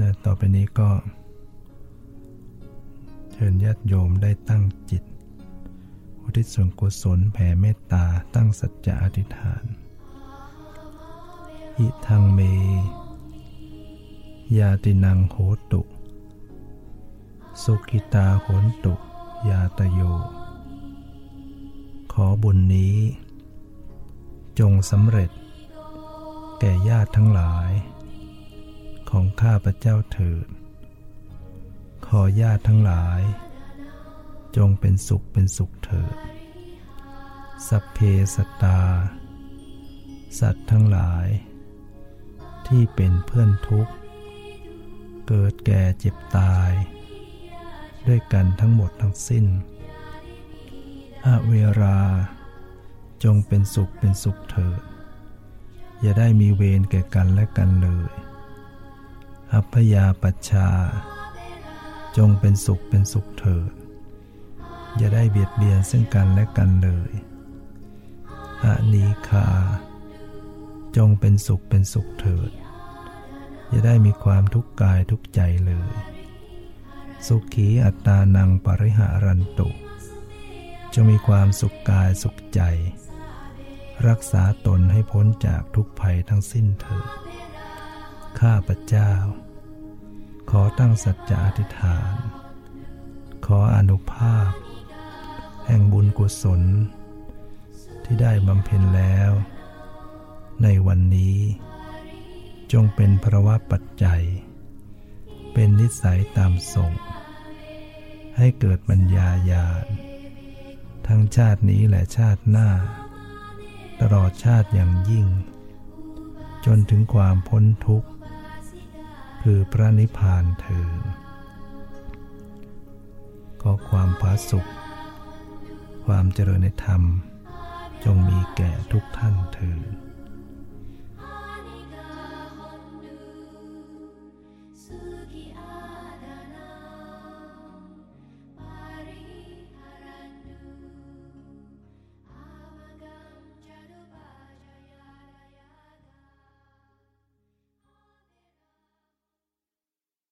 นะต่อไปนี้ก็ เชิญญาติโยมได้ตั้งจิต อุทิศส่วนกุศลแผ่เมตตาตั้งสัจจะอธิษฐาน อิทังเม ยาตินังโหตุ สุกิตาโหนตุ ยาตโย ขอบุญนี้ จงสำเร็จ แก่ญาติทั้งหลาย ของข้าพระเจ้าเถิด ขอญาติทั้งหลาย จงเป็นสุขเป็นสุขเถิด สัพเพสตตา สัตว์ทั้งหลาย ที่เป็นเพื่อนทุกข์ เกิดแก่เจ็บตาย ด้วยกันทั้งหมดทั้งสิ้น อเวรา จงเป็นสุขเป็นสุขเถิด อย่าได้มีเวรแก่กันและกันเลย อัพยาปัชชา จงเป็นสุขเป็นสุขเถิด อย่าได้เบียดเบียนซึ่งกันและกันเลยอานีคา จงเป็นสุขเป็นสุขเถิด อย่าได้มีความทุกข์กายทุกใจเลย สุขีอัตตานังปริหารันตุจะมีความสุขกายสุขใจ รักษาตนให้พ้นจากทุกภัยทั้งสิ้นเถิด ข้าพเจ้า ขอตั้งสัจจะอธิษฐาน ขออนุภาพ แห่งบุญกุศล ที่ได้บำเพ็ญแล้ว ในวันนี้ จงเป็นภาวะปัจจัย เป็นนิสัยตามส่ง ให้เกิดปัญญาญาณทั้งชาตินี้และชาติหน้า ตลอดชาติอย่างยิ่ง จนถึงความพ้นทุกข์ คือพระนิพพานเถิดขอความผาสุข ความเจริญในธรรม จงมีแก่ทุกท่าน